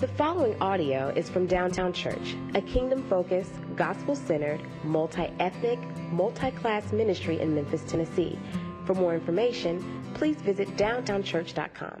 The following audio is from Downtown Church, a kingdom focused, gospel centered, multi ethnic, multi class ministry in Memphis, Tennessee. For more information, please visit downtownchurch.com.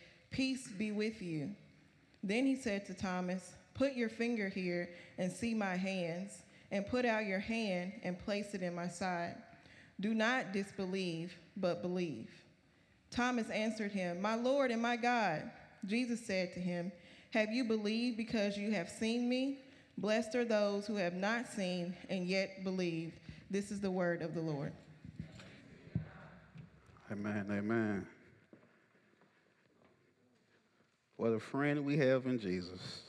Peace be with you. Then he said to Thomas, Put your finger here and see my hands, and put out your hand and place it in my side. Do not disbelieve, but believe. Thomas answered him, My Lord and my God. Jesus said to him, Have you believed because you have seen me? Blessed are those who have not seen and yet believe. This is the word of the Lord. Amen, amen. What a friend we have in Jesus.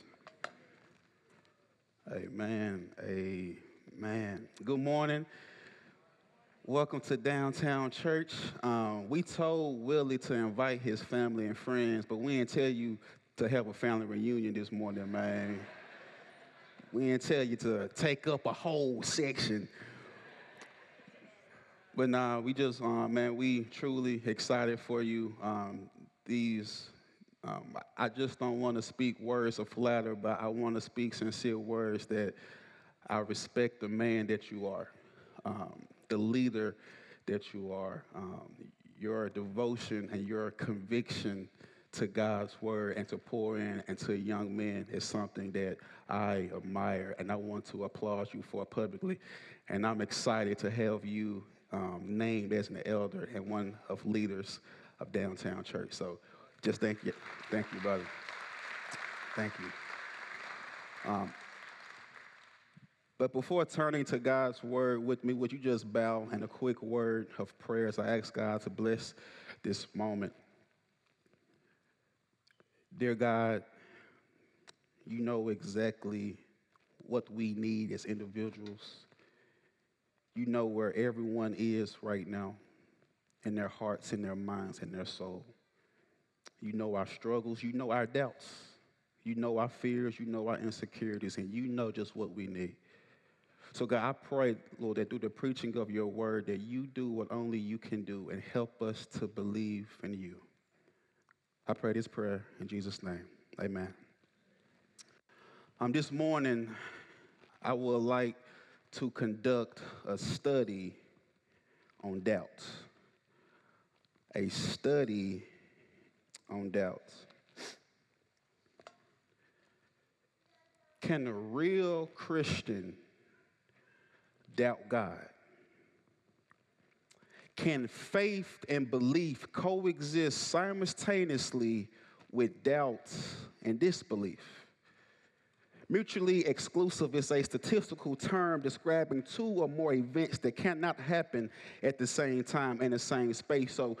Amen, amen. Good morning. Welcome to Downtown Church. Um, we told Willie to invite his family and friends, but we didn't tell you to have a family reunion this morning, man. We didn't tell you to take up a whole section. But nah, we just, uh, man, we truly excited for you. Um, these, um, I just don't want to speak words of flatter, but I want to speak sincere words that I respect the man that you are, um, the leader that you are. Um, your devotion and your conviction to God's word and to pour in into young men is something that I admire, and I want to applaud you for publicly. And I'm excited to have you um, named as an elder and one of leaders of Downtown Church. So just thank you. Thank you, brother. Thank you. Um, but before turning to God's word with me, would you just bow in a quick word of prayers? I ask God to bless this moment. Dear God, you know exactly what we need as individuals. You know where everyone is right now in their hearts, in their minds, in their soul. You know our struggles, you know our doubts, you know our fears, you know our insecurities, and you know just what we need. So, God, I pray, Lord, that through the preaching of your word, that you do what only you can do and help us to believe in you. I pray this prayer in Jesus' name. Amen. Um, this morning, I would like to conduct a study on doubt. A study on doubt. Can a real Christian doubt God? Can faith and belief coexist simultaneously with doubts and disbelief? Mutually exclusive is a statistical term describing two or more events that cannot happen at the same time in the same space. So,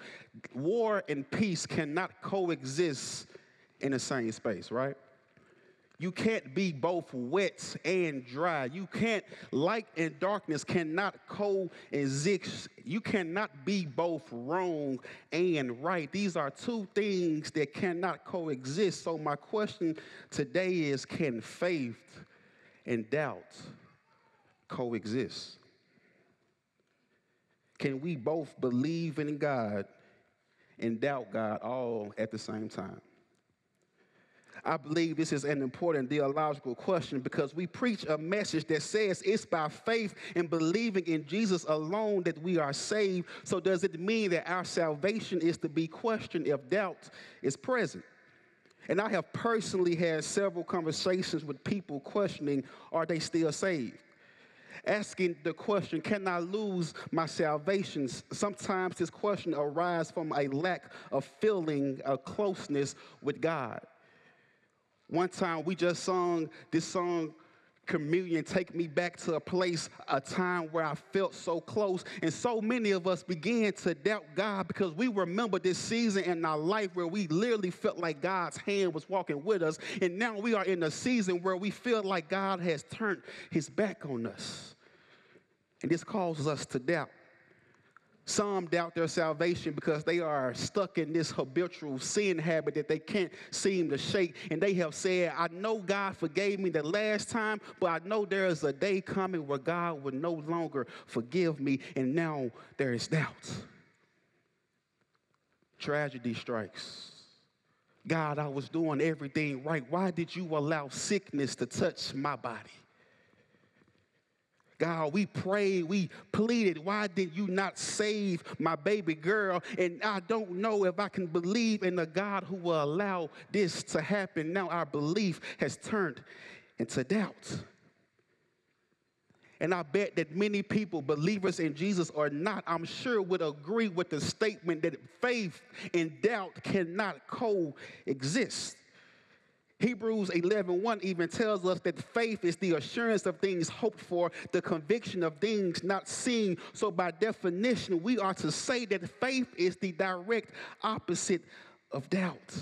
war and peace cannot coexist in the same space, right? You can't be both wet and dry. You can't, light and darkness cannot coexist. You cannot be both wrong and right. These are two things that cannot coexist. So, my question today is can faith and doubt coexist? Can we both believe in God and doubt God all at the same time? I believe this is an important theological question because we preach a message that says it's by faith and believing in Jesus alone that we are saved. So, does it mean that our salvation is to be questioned if doubt is present? And I have personally had several conversations with people questioning are they still saved? Asking the question, can I lose my salvation? Sometimes this question arises from a lack of feeling a closeness with God. One time we just sung this song Chameleon, take me back to a place, a time where I felt so close. And so many of us began to doubt God because we remember this season in our life where we literally felt like God's hand was walking with us. And now we are in a season where we feel like God has turned his back on us. And this causes us to doubt. Some doubt their salvation because they are stuck in this habitual sin habit that they can't seem to shake. And they have said, I know God forgave me the last time, but I know there is a day coming where God will no longer forgive me. And now there is doubt. Tragedy strikes. God, I was doing everything right. Why did you allow sickness to touch my body? God, we prayed, we pleaded, why did you not save my baby girl? And I don't know if I can believe in the God who will allow this to happen. Now our belief has turned into doubt. And I bet that many people, believers in Jesus or not, I'm sure would agree with the statement that faith and doubt cannot coexist. Hebrews 11 1 even tells us that faith is the assurance of things hoped for, the conviction of things not seen. So, by definition, we are to say that faith is the direct opposite of doubt.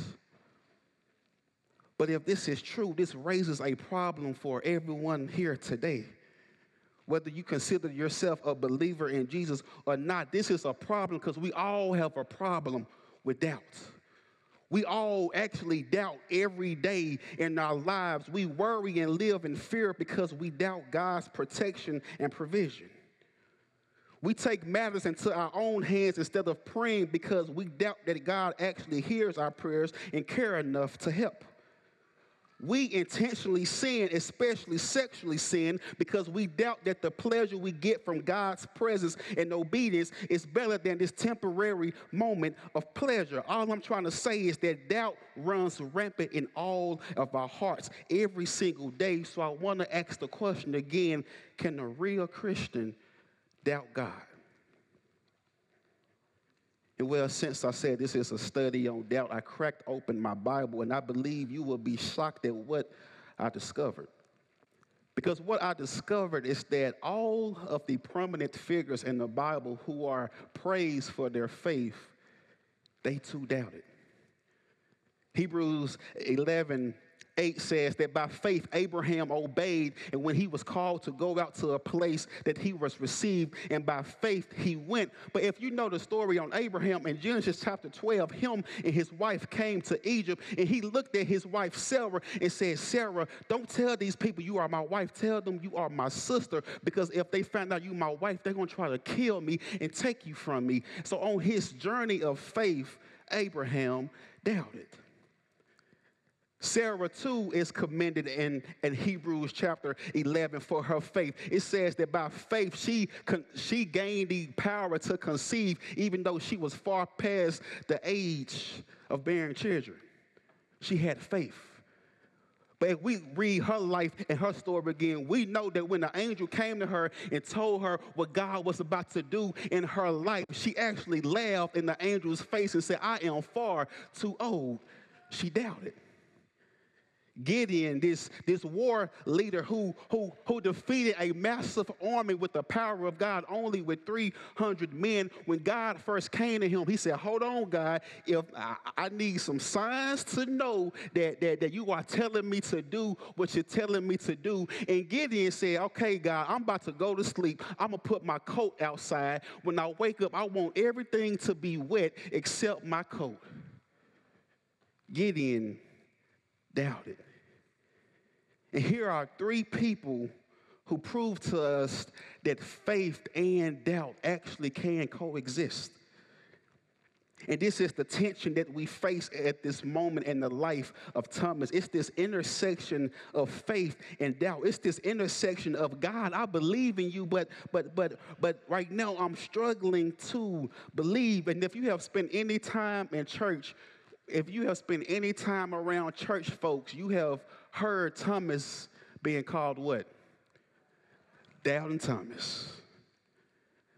But if this is true, this raises a problem for everyone here today. Whether you consider yourself a believer in Jesus or not, this is a problem because we all have a problem with doubt. We all actually doubt every day in our lives. We worry and live in fear because we doubt God's protection and provision. We take matters into our own hands instead of praying because we doubt that God actually hears our prayers and care enough to help we intentionally sin, especially sexually sin, because we doubt that the pleasure we get from God's presence and obedience is better than this temporary moment of pleasure. All I'm trying to say is that doubt runs rampant in all of our hearts every single day. So I want to ask the question again can a real Christian doubt God? Well, since I said this is a study on doubt, I cracked open my Bible and I believe you will be shocked at what I discovered. Because what I discovered is that all of the prominent figures in the Bible who are praised for their faith, they too doubted. Hebrews 11 8 says that by faith Abraham obeyed, and when he was called to go out to a place that he was received, and by faith he went. But if you know the story on Abraham in Genesis chapter 12, him and his wife came to Egypt, and he looked at his wife Sarah and said, Sarah, don't tell these people you are my wife, tell them you are my sister, because if they find out you my wife, they're going to try to kill me and take you from me. So on his journey of faith, Abraham doubted. Sarah, too, is commended in, in Hebrews chapter 11 for her faith. It says that by faith, she, she gained the power to conceive, even though she was far past the age of bearing children. She had faith. But if we read her life and her story again, we know that when the angel came to her and told her what God was about to do in her life, she actually laughed in the angel's face and said, I am far too old. She doubted. Gideon, this, this war leader who, who, who defeated a massive army with the power of God only with 300 men. When God first came to him, he said, Hold on, God, if I, I need some signs to know that, that, that you are telling me to do what you're telling me to do. And Gideon said, Okay, God, I'm about to go to sleep. I'm going to put my coat outside. When I wake up, I want everything to be wet except my coat. Gideon doubted. And here are three people who prove to us that faith and doubt actually can coexist. And this is the tension that we face at this moment in the life of Thomas. It's this intersection of faith and doubt. It's this intersection of God, I believe in you, but but but but right now I'm struggling to believe. And if you have spent any time in church, if you have spent any time around church folks, you have heard Thomas being called what? Doubting Thomas.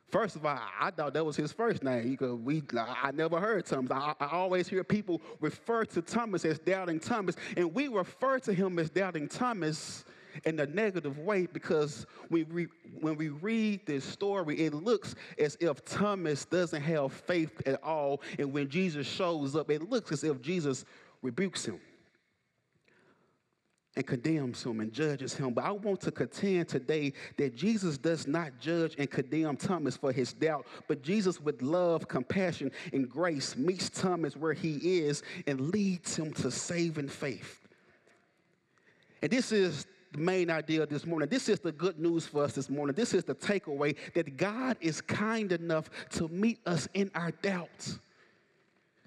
First of all, I thought that was his first name because we I never heard Thomas. I, I, always hear people refer to Thomas as doubting Thomas, and we refer to him as doubting Thomas in a negative way because we re, when we read this story, it looks as if Thomas doesn't have faith at all, and when Jesus shows up, it looks as if Jesus rebukes him and condemns him and judges him. But I want to contend today that Jesus does not judge and condemn Thomas for his doubt, but Jesus, with love, compassion, and grace, meets Thomas where he is and leads him to saving faith. And this is the main idea this morning. This is the good news for us this morning. This is the takeaway that God is kind enough to meet us in our doubts,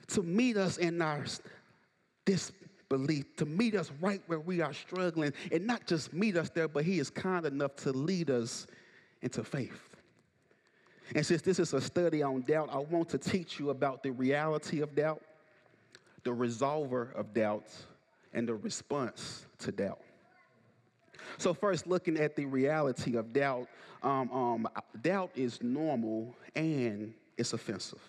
to meet us in our disbelief, to meet us right where we are struggling, and not just meet us there, but He is kind enough to lead us into faith. And since this is a study on doubt, I want to teach you about the reality of doubt, the resolver of doubts, and the response to doubt. So, first, looking at the reality of doubt, um, um, doubt is normal and it's offensive.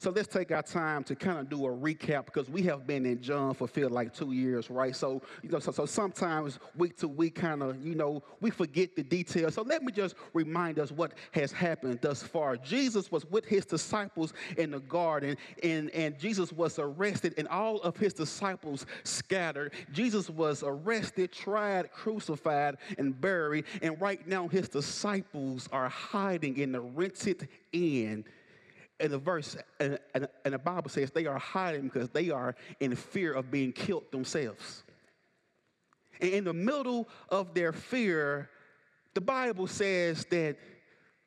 So let's take our time to kind of do a recap because we have been in John for feel like two years, right? So you know, so, so sometimes week to week, kind of, you know, we forget the details. So let me just remind us what has happened thus far. Jesus was with his disciples in the garden, and, and Jesus was arrested, and all of his disciples scattered. Jesus was arrested, tried, crucified, and buried, and right now his disciples are hiding in the rented inn and the verse and, and, and, the Bible says they are hiding because they are in fear of being killed themselves. And in the middle of their fear, the Bible says that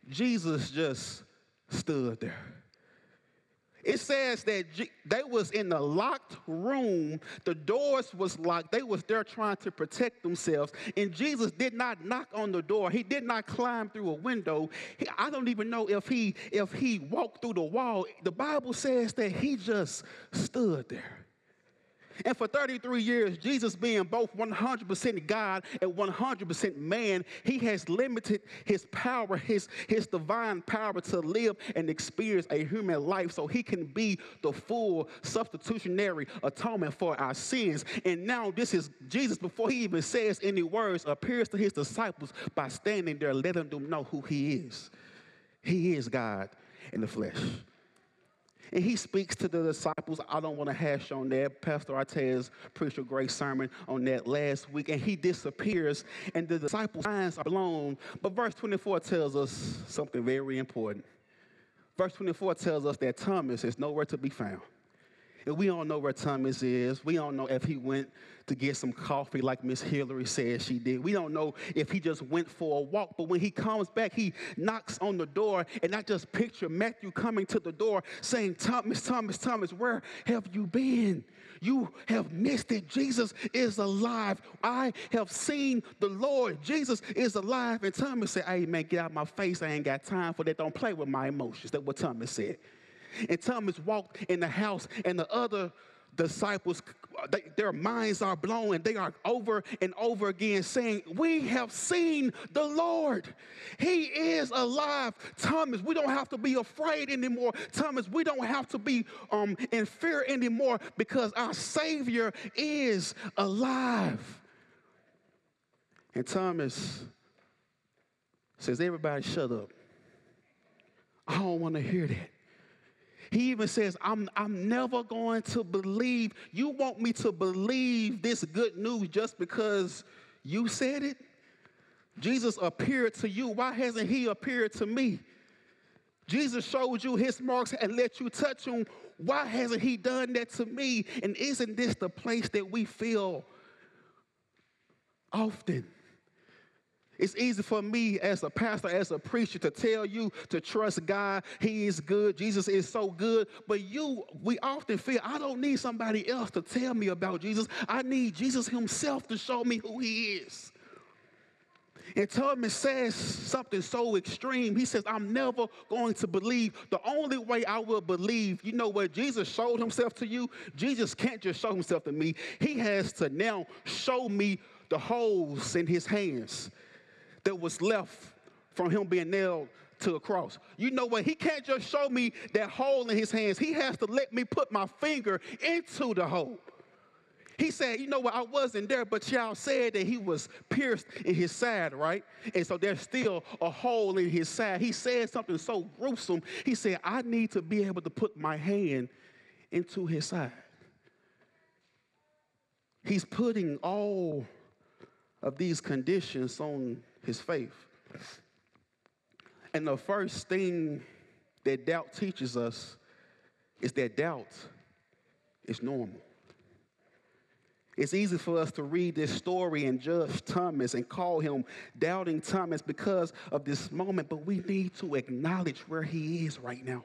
Jesus just stood there. It says that they was in the locked room. The doors was locked. They was there trying to protect themselves. And Jesus did not knock on the door. He did not climb through a window. He, I don't even know if he if he walked through the wall. The Bible says that he just stood there. And for 33 years, Jesus being both 100% God and 100% man, he has limited his power, his, his divine power to live and experience a human life so he can be the full substitutionary atonement for our sins. And now this is Jesus, before he even says any words, appears to his disciples by standing there, letting them know who he is. He is God in the flesh. And he speaks to the disciples. I don't want to hash on that. Pastor Artez preached a great sermon on that last week, and he disappears, and the disciples' minds are blown. But verse 24 tells us something very important. Verse 24 tells us that Thomas is nowhere to be found. And we don't know where Thomas is. We don't know if he went to get some coffee like Miss Hillary said she did. We don't know if he just went for a walk. But when he comes back, he knocks on the door. And I just picture Matthew coming to the door saying, Thomas, Thomas, Thomas, where have you been? You have missed it. Jesus is alive. I have seen the Lord. Jesus is alive. And Thomas said, Hey, man, get out of my face. I ain't got time for that. Don't play with my emotions. That's what Thomas said. And Thomas walked in the house, and the other disciples, they, their minds are blown, and they are over and over again saying, We have seen the Lord. He is alive. Thomas, we don't have to be afraid anymore. Thomas, we don't have to be um, in fear anymore because our Savior is alive. And Thomas says, Everybody shut up. I don't want to hear that. He even says, I'm, I'm never going to believe. You want me to believe this good news just because you said it? Jesus appeared to you. Why hasn't he appeared to me? Jesus showed you his marks and let you touch him. Why hasn't he done that to me? And isn't this the place that we feel often? It's easy for me as a pastor, as a preacher, to tell you to trust God. He is good. Jesus is so good. But you, we often feel I don't need somebody else to tell me about Jesus. I need Jesus Himself to show me who He is. And Thomas says something so extreme. He says, I'm never going to believe. The only way I will believe, you know what Jesus showed himself to you? Jesus can't just show himself to me. He has to now show me the holes in his hands that was left from him being nailed to a cross. You know what? He can't just show me that hole in his hands. He has to let me put my finger into the hole. He said, You know what? I wasn't there, but y'all said that he was pierced in his side, right? And so there's still a hole in his side. He said something so gruesome. He said, I need to be able to put my hand into his side. He's putting all of these conditions on his faith. And the first thing that doubt teaches us is that doubt is normal. It's easy for us to read this story and judge Thomas and call him doubting Thomas because of this moment, but we need to acknowledge where he is right now.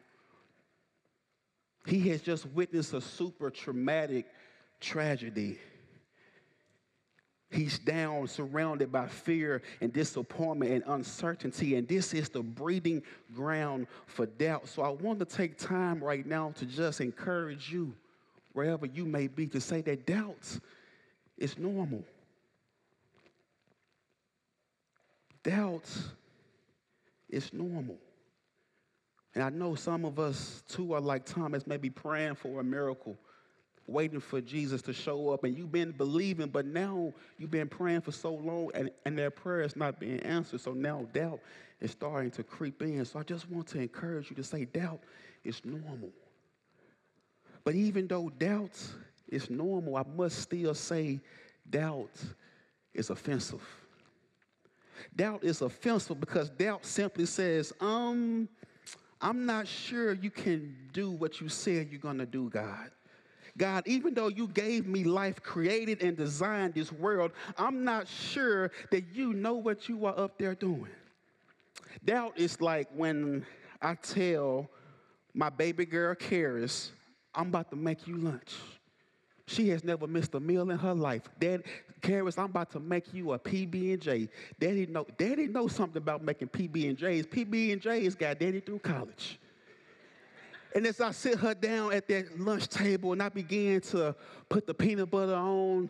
He has just witnessed a super traumatic tragedy He's down, surrounded by fear and disappointment and uncertainty. And this is the breeding ground for doubt. So I want to take time right now to just encourage you, wherever you may be, to say that doubt is normal. Doubt is normal. And I know some of us too are like Thomas, maybe praying for a miracle waiting for Jesus to show up, and you've been believing, but now you've been praying for so long, and, and that prayer is not being answered. So now doubt is starting to creep in. So I just want to encourage you to say doubt is normal. But even though doubt is normal, I must still say doubt is offensive. Doubt is offensive because doubt simply says, um, I'm not sure you can do what you said you're going to do, God. God, even though you gave me life, created and designed this world, I'm not sure that you know what you are up there doing. Doubt is like when I tell my baby girl, Karis, I'm about to make you lunch. She has never missed a meal in her life. Dad, Karis, I'm about to make you a PB and J. Daddy know, Daddy knows something about making PB and J's. PB and J's got Daddy through college. And as I sit her down at that lunch table and I begin to put the peanut butter on,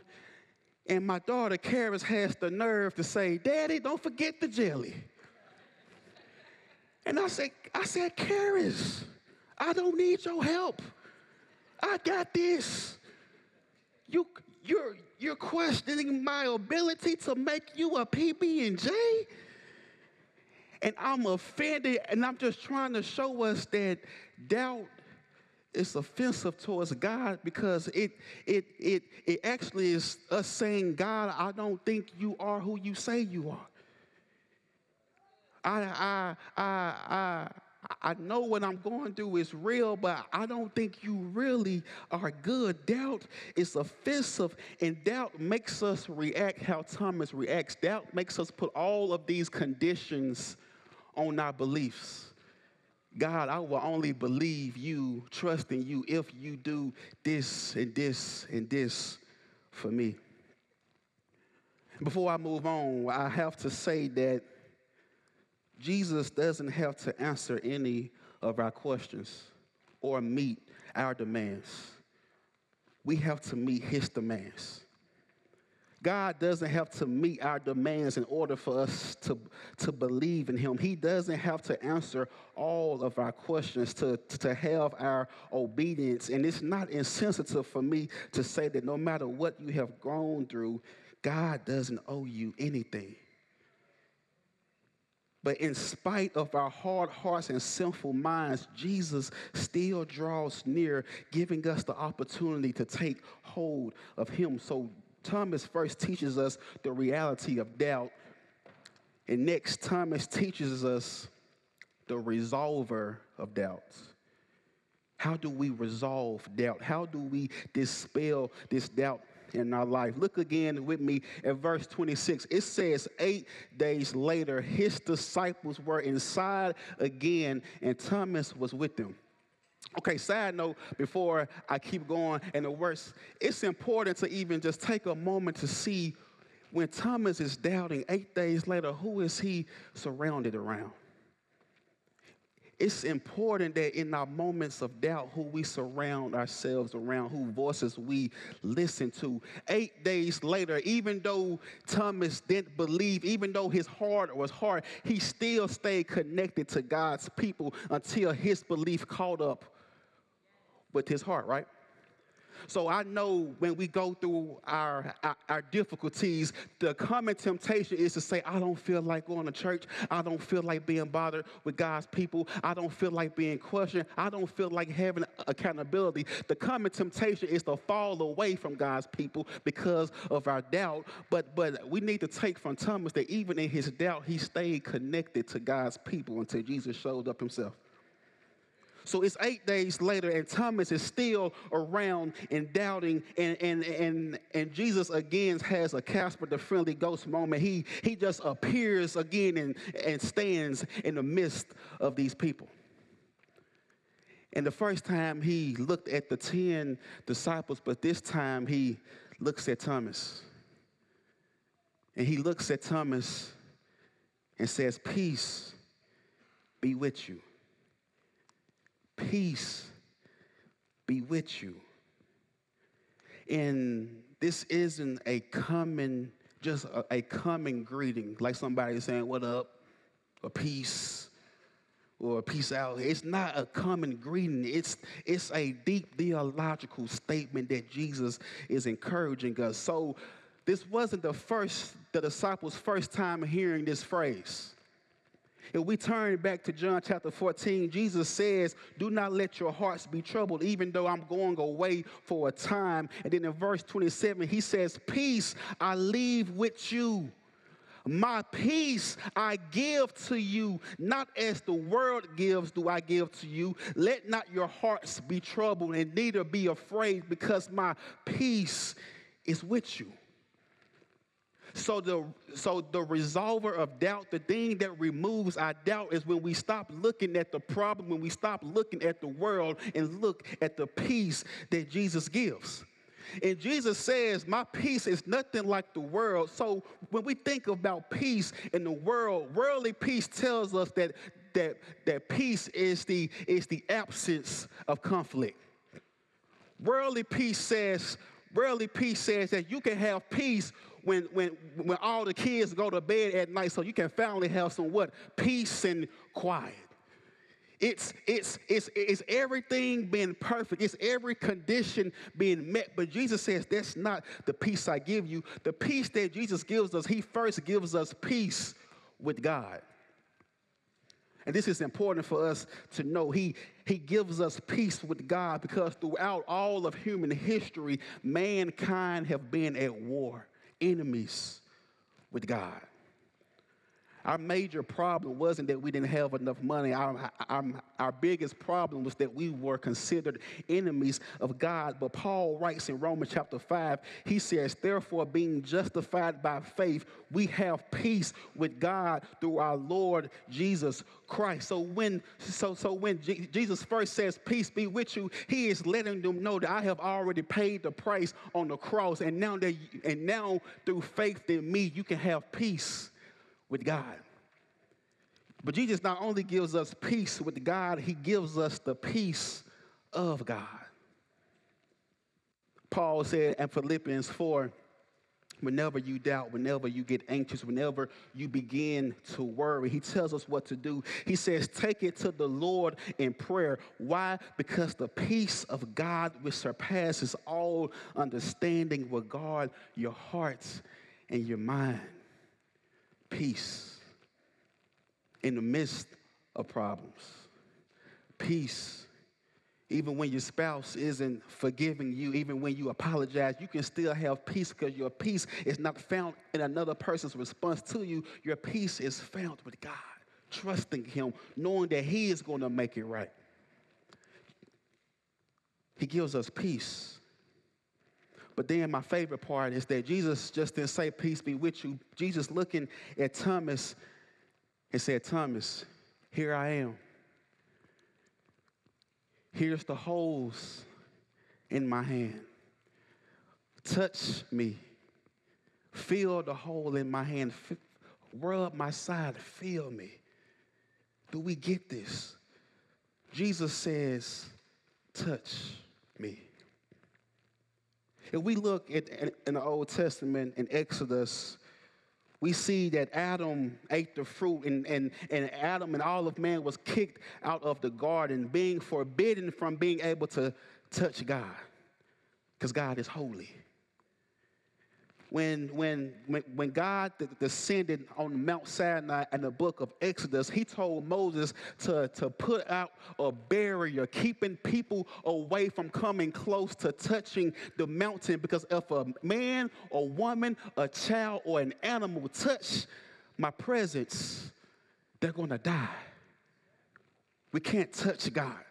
and my daughter, Karis, has the nerve to say, Daddy, don't forget the jelly. And I said, I said, Karis, I don't need your help. I got this. You, you're, you're questioning my ability to make you a PB and J? And I'm offended, and I'm just trying to show us that doubt is offensive towards God because it it it it actually is us saying, God, I don't think you are who you say you are. I I I I I know what I'm going through is real, but I don't think you really are good. Doubt is offensive, and doubt makes us react how Thomas reacts. Doubt makes us put all of these conditions on our beliefs. God, I will only believe you, trust in you, if you do this and this and this for me. Before I move on, I have to say that Jesus doesn't have to answer any of our questions or meet our demands. We have to meet his demands. God doesn't have to meet our demands in order for us to, to believe in Him. He doesn't have to answer all of our questions to, to have our obedience. And it's not insensitive for me to say that no matter what you have gone through, God doesn't owe you anything. But in spite of our hard hearts and sinful minds, Jesus still draws near, giving us the opportunity to take hold of Him. So Thomas first teaches us the reality of doubt. And next, Thomas teaches us the resolver of doubts. How do we resolve doubt? How do we dispel this doubt in our life? Look again with me at verse 26. It says, Eight days later, his disciples were inside again, and Thomas was with them. Okay, side note before I keep going, and the worst, it's important to even just take a moment to see when Thomas is doubting eight days later, who is he surrounded around? it's important that in our moments of doubt, who we surround ourselves around, who voices we listen to. Eight days later, even though Thomas didn't believe, even though his heart was hard, he still stayed connected to God's people until his belief caught up with his heart, right? So I know when we go through our, our, our, difficulties, the common temptation is to say, I don't feel like going to church. I don't feel like being bothered with God's people. I don't feel like being questioned. I don't feel like having accountability. The common temptation is to fall away from God's people because of our doubt. But but we need to take from Thomas that even in his doubt, he stayed connected to God's people until Jesus showed up himself. So it's eight days later, and Thomas is still around and doubting. And, and, and, and Jesus again has a Casper the Friendly Ghost moment. He, he just appears again and, and stands in the midst of these people. And the first time he looked at the 10 disciples, but this time he looks at Thomas. And he looks at Thomas and says, Peace be with you. Peace be with you. And this isn't a common, just a, a common greeting, like somebody saying, What up? or peace or peace out. It's not a common greeting. It's it's a deep theological statement that Jesus is encouraging us. So this wasn't the first the disciples' first time hearing this phrase. If we turn back to John chapter 14, Jesus says, Do not let your hearts be troubled, even though I'm going away for a time. And then in verse 27, he says, Peace I leave with you. My peace I give to you, not as the world gives, do I give to you. Let not your hearts be troubled, and neither be afraid, because my peace is with you. So the so the resolver of doubt, the thing that removes our doubt is when we stop looking at the problem, when we stop looking at the world and look at the peace that Jesus gives. And Jesus says, My peace is nothing like the world. So when we think about peace in the world, worldly peace tells us that that, that peace is the, is the absence of conflict. Worldly peace says, worldly peace says that you can have peace when, when, when all the kids go to bed at night so you can finally have some what? Peace and quiet. It's, it's, it's, it's everything being perfect. It's every condition being met. But Jesus says, that's not the peace I give you. The peace that Jesus gives us, he first gives us peace with God. And this is important for us to know. He, he gives us peace with God because throughout all of human history, mankind have been at war enemies with God. Our major problem wasn't that we didn't have enough money. Our, our, our, biggest problem was that we were considered enemies of God. But Paul writes in Romans chapter 5, he says, Therefore, being justified by faith, we have peace with God through our Lord Jesus Christ. So when, so, so when G- Jesus first says, Peace be with you, he is letting them know that I have already paid the price on the cross. And now, that, and now through faith in me, you can have peace with God. But Jesus not only gives us peace with God, he gives us the peace of God. Paul said in Philippians 4 whenever you doubt, whenever you get anxious, whenever you begin to worry, he tells us what to do. He says, Take it to the Lord in prayer. Why? Because the peace of God, which surpasses all understanding, will guard your hearts and your mind peace in the midst of problems. Peace even when your spouse isn't forgiving you, even when you apologize, you can still have peace because your peace is not found in another person's response to you. Your peace is found with God, trusting Him, knowing that He is going to make it right. He gives us peace but then my favorite part is that Jesus just didn't say, Peace be with you. Jesus looking at Thomas and said, Thomas, here I am. Here's the holes in my hand. Touch me. Feel the hole in my hand. F- rub my side. Feel me. Do we get this? Jesus says, touch me. If we look at, in the Old Testament in Exodus, we see that Adam ate the fruit, and, and, and Adam and all of man was kicked out of the garden, being forbidden from being able to touch God, because God is holy when, when, when God descended on Mount Sinai in the book of Exodus, he told Moses to, to put out a barrier, keeping people away from coming close to touching the mountain. Because if a man or woman, a child, or an animal touch my presence, they're going to die. We can't touch God.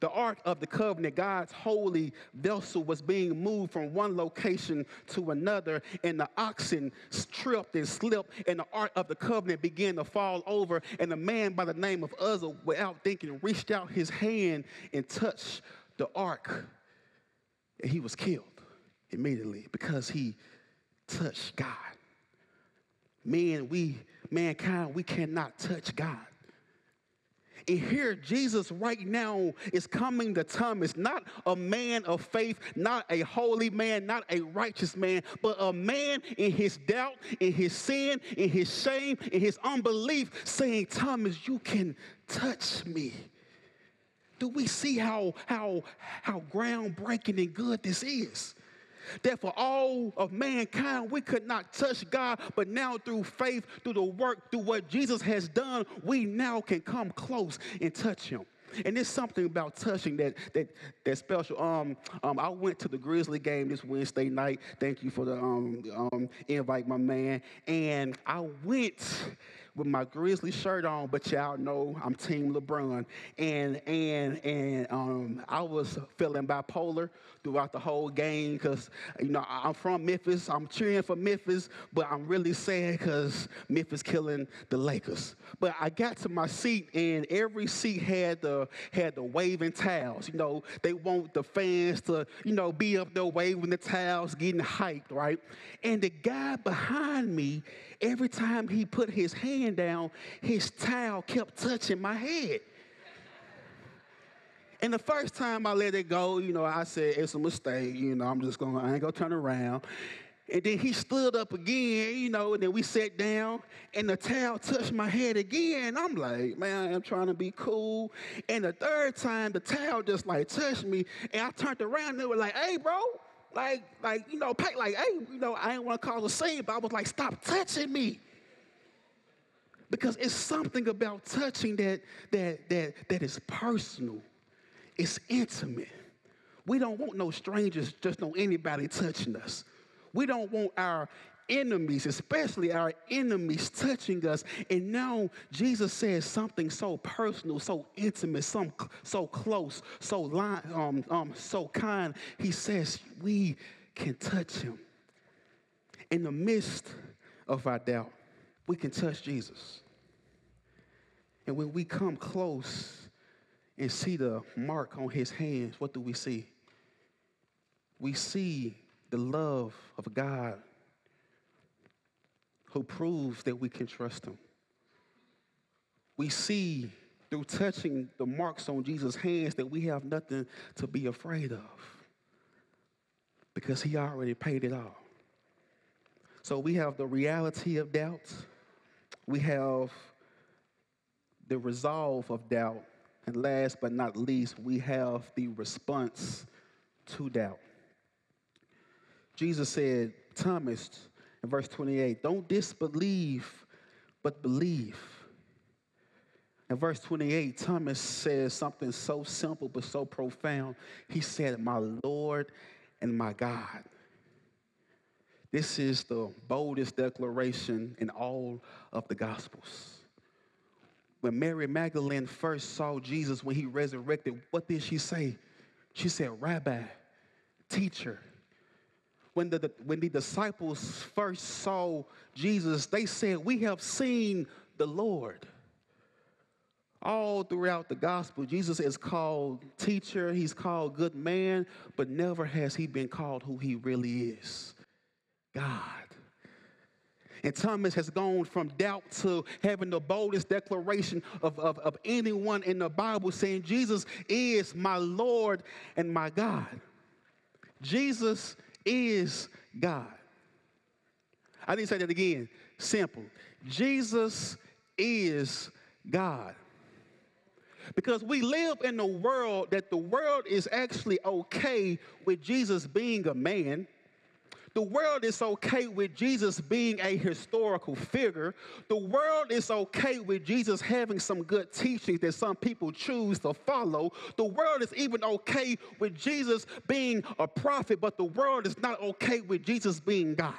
The Ark of the Covenant, God's holy vessel, was being moved from one location to another, and the oxen tripped and slipped, and the Ark of the Covenant began to fall over. And a man by the name of Uzzah, without thinking, reached out his hand and touched the Ark. And he was killed immediately because he touched God. Man, we, mankind, we cannot touch God. And here, Jesus right now is coming to Thomas, not a man of faith, not a holy man, not a righteous man, but a man in his doubt, in his sin, in his shame, in his unbelief, saying, Thomas, you can touch me. Do we see how, how, how groundbreaking and good this is? That for all of mankind we could not touch God, but now through faith, through the work, through what Jesus has done, we now can come close and touch Him. And there's something about touching that that that special. Um, um, I went to the Grizzly game this Wednesday night. Thank you for the um, um invite, my man. And I went with my Grizzly shirt on, but y'all know I'm Team LeBron. And and and um, I was feeling bipolar throughout the whole game because you know I'm from Memphis. I'm cheering for Memphis, but I'm really sad because Memphis killing the Lakers. But I got to my seat, and every seat had the had the waving towels. You know, they want the fans to you know be up there waving the towels, getting hyped, right? And the guy behind me every time he put his hand down, his towel kept touching my head. And the first time I let it go, you know, I said, it's a mistake. You know, I'm just going, to I ain't going to turn around. And then he stood up again, you know, and then we sat down, and the towel touched my head again. I'm like, man, I'm trying to be cool. And the third time, the towel just like touched me, and I turned around, and they were like, hey, bro, like, like, you know, like, hey, you know, I didn't want to cause a scene, but I was like, stop touching me. Because it's something about touching that that that that is personal. It's intimate. We don't want no strangers, just no anybody touching us. We don't want our enemies, especially our enemies, touching us. And now Jesus says something so personal, so intimate, some, so close, so line, um, um, so kind. He says we can touch him. In the midst of our doubt, we can touch Jesus. And when we come close and see the mark on his hands, what do we see? We see the love of God who proves that we can trust him. We see through touching the marks on Jesus' hands that we have nothing to be afraid of because he already paid it all. So we have the reality of doubt, we have the resolve of doubt, and last but not least, we have the response to doubt. Jesus said, Thomas, in verse 28. Don't disbelieve, but believe. In verse 28, Thomas says something so simple but so profound. He said, My Lord and my God. This is the boldest declaration in all of the Gospels. When Mary Magdalene first saw Jesus when he resurrected, what did she say? She said, Rabbi, teacher when the, when the disciples first saw Jesus, they said, We have seen the Lord. All throughout the gospel, Jesus is called teacher, he's called good man, but never has he been called who he really is God. And Thomas has gone from doubt to having the boldest declaration of, of, of anyone in the Bible saying, Jesus is my Lord and my God. Jesus is God. I didn't say that again. Simple. Jesus is God. Because we live in a world that the world is actually okay with Jesus being a man. The world is okay with Jesus being a historical figure. The world is okay with Jesus having some good teachings that some people choose to follow. The world is even okay with Jesus being a prophet, but the world is not okay with Jesus being God.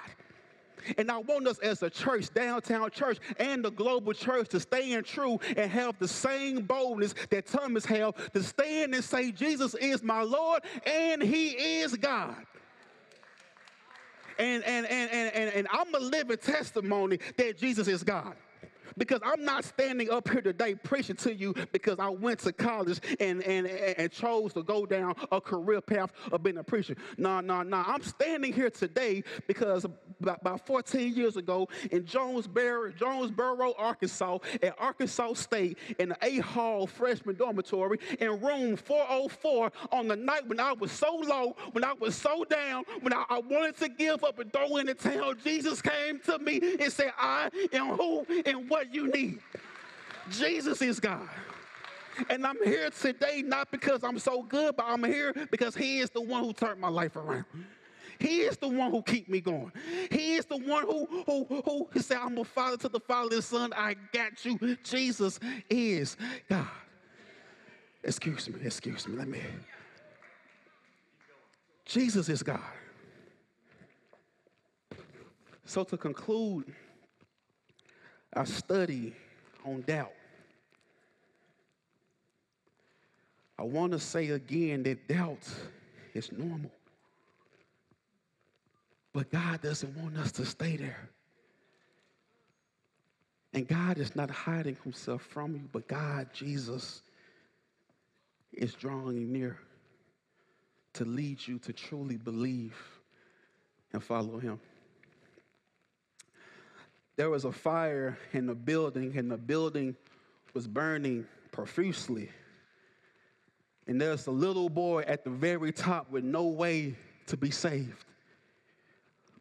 And I want us as a church, downtown church, and the global church to stand true and have the same boldness that Thomas had to stand and say, Jesus is my Lord and he is God. And, and, and, and, and, and I'm a living testimony that Jesus is God because I'm not standing up here today preaching to you because I went to college and, and, and chose to go down a career path of being a preacher. No, no, no. I'm standing here today because about, about 14 years ago in Jonesboro, Jonesboro, Arkansas, at Arkansas State in the A Hall freshman dormitory in room 404 on the night when I was so low, when I was so down, when I, I wanted to give up and throw in the towel, Jesus came to me and said, I am who and what you need. Jesus is God. And I'm here today not because I'm so good, but I'm here because He is the one who turned my life around. He is the one who keep me going. He is the one who who who he said, I'm a father to the fatherless son. I got you. Jesus is God. Excuse me, excuse me. Let me. Jesus is God. So to conclude our study on doubt, I want to say again that doubt is normal. But God doesn't want us to stay there. And God is not hiding himself from you, but God, Jesus, is drawing near to lead you to truly believe and follow him. There was a fire in the building, and the building was burning profusely. And there's a little boy at the very top with no way to be saved.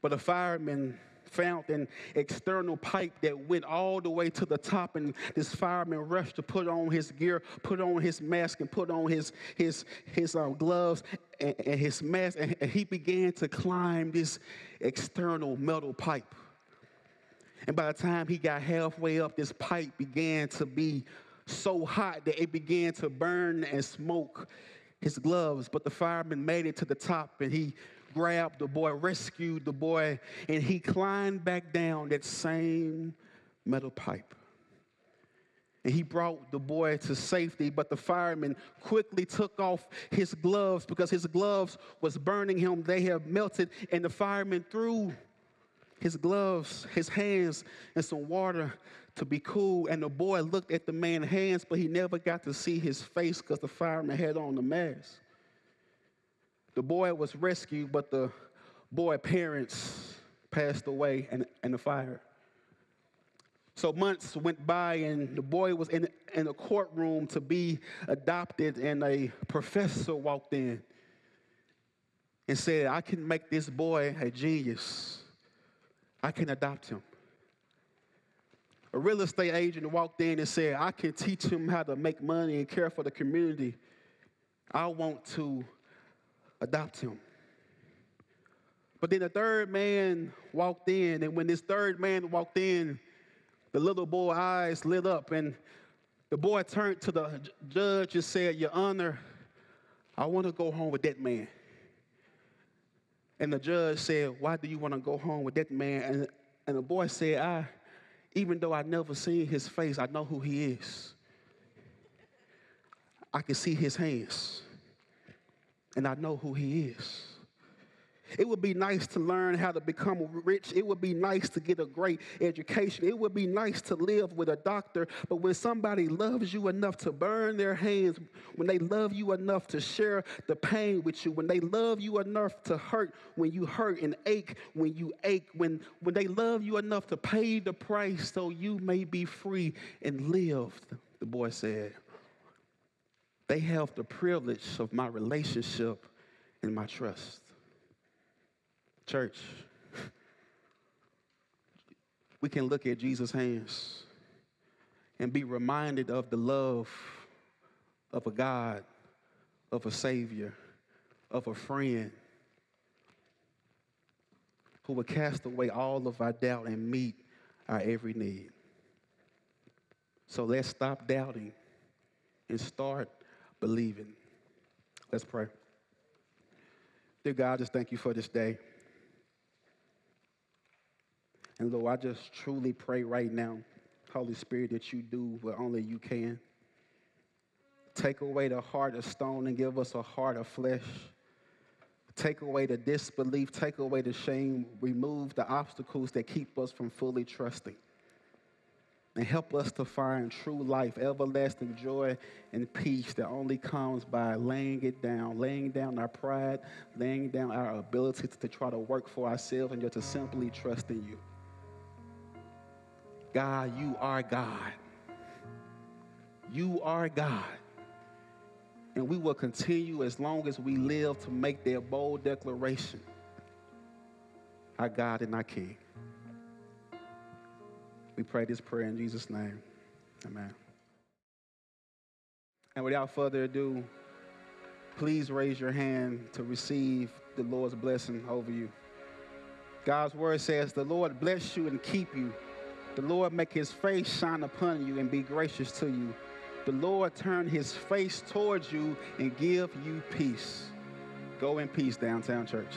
But a fireman found an external pipe that went all the way to the top, and this fireman rushed to put on his gear, put on his mask, and put on his his his um, gloves and, and, his mask, and, and he began to climb this external metal pipe. And by the time he got halfway up, this pipe began to be so hot that it began to burn and smoke his gloves. But the fireman made it to the top, and he grabbed the boy, rescued the boy, and he climbed back down that same metal pipe. And he brought the boy to safety, but the fireman quickly took off his gloves because his gloves was burning him. They have melted, and the fireman threw his gloves, his hands, and some water to be cool. And the boy looked at the man's hands, but he never got to see his face because the fireman had on the mask. The boy was rescued, but the boy parents passed away in, in the fire. So months went by, and the boy was in, in a courtroom to be adopted, and a professor walked in and said, I can make this boy a genius. I can adopt him. A real estate agent walked in and said, I can teach him how to make money and care for the community. I want to adopt him. But then the third man walked in, and when this third man walked in, the little boy eyes lit up, and the boy turned to the judge and said, Your Honor, I want to go home with that man. And the judge said, Why do you want to go home with that man? And, and the boy said, I, even though I never seen his face, I know who he is. I can see his hands and I know who he is. It would be nice to learn how to become rich. It would be nice to get a great education. It would be nice to live with a doctor. But when somebody loves you enough to burn their hands, when they love you enough to share the pain with you, when they love you enough to hurt when you hurt and ache when you ache, when, when they love you enough to pay the price so you may be free and live, the boy said, they have the privilege of my relationship and my trust. Church, we can look at Jesus' hands and be reminded of the love of a God, of a Savior, of a friend who will cast away all of our doubt and meet our every need. So let's stop doubting and start believing. Let's pray. Dear God, just thank you for this day. And Lord, I just truly pray right now, Holy Spirit, that you do what only you can. Take away the heart of stone and give us a heart of flesh. Take away the disbelief, take away the shame, remove the obstacles that keep us from fully trusting. And help us to find true life, everlasting joy, and peace that only comes by laying it down, laying down our pride, laying down our ability to, try to work for ourselves and just to simply trust in you. God, you are God. You are God. And we will continue as long as we live to make that bold declaration our God and our King. We pray this prayer in Jesus' name. Amen. And without further ado, please raise your hand to receive the Lord's blessing over you. God's word says, The Lord bless you and keep you. The Lord make his face shine upon you and be gracious to you. The Lord turn his face towards you and give you peace. Go in peace, downtown church.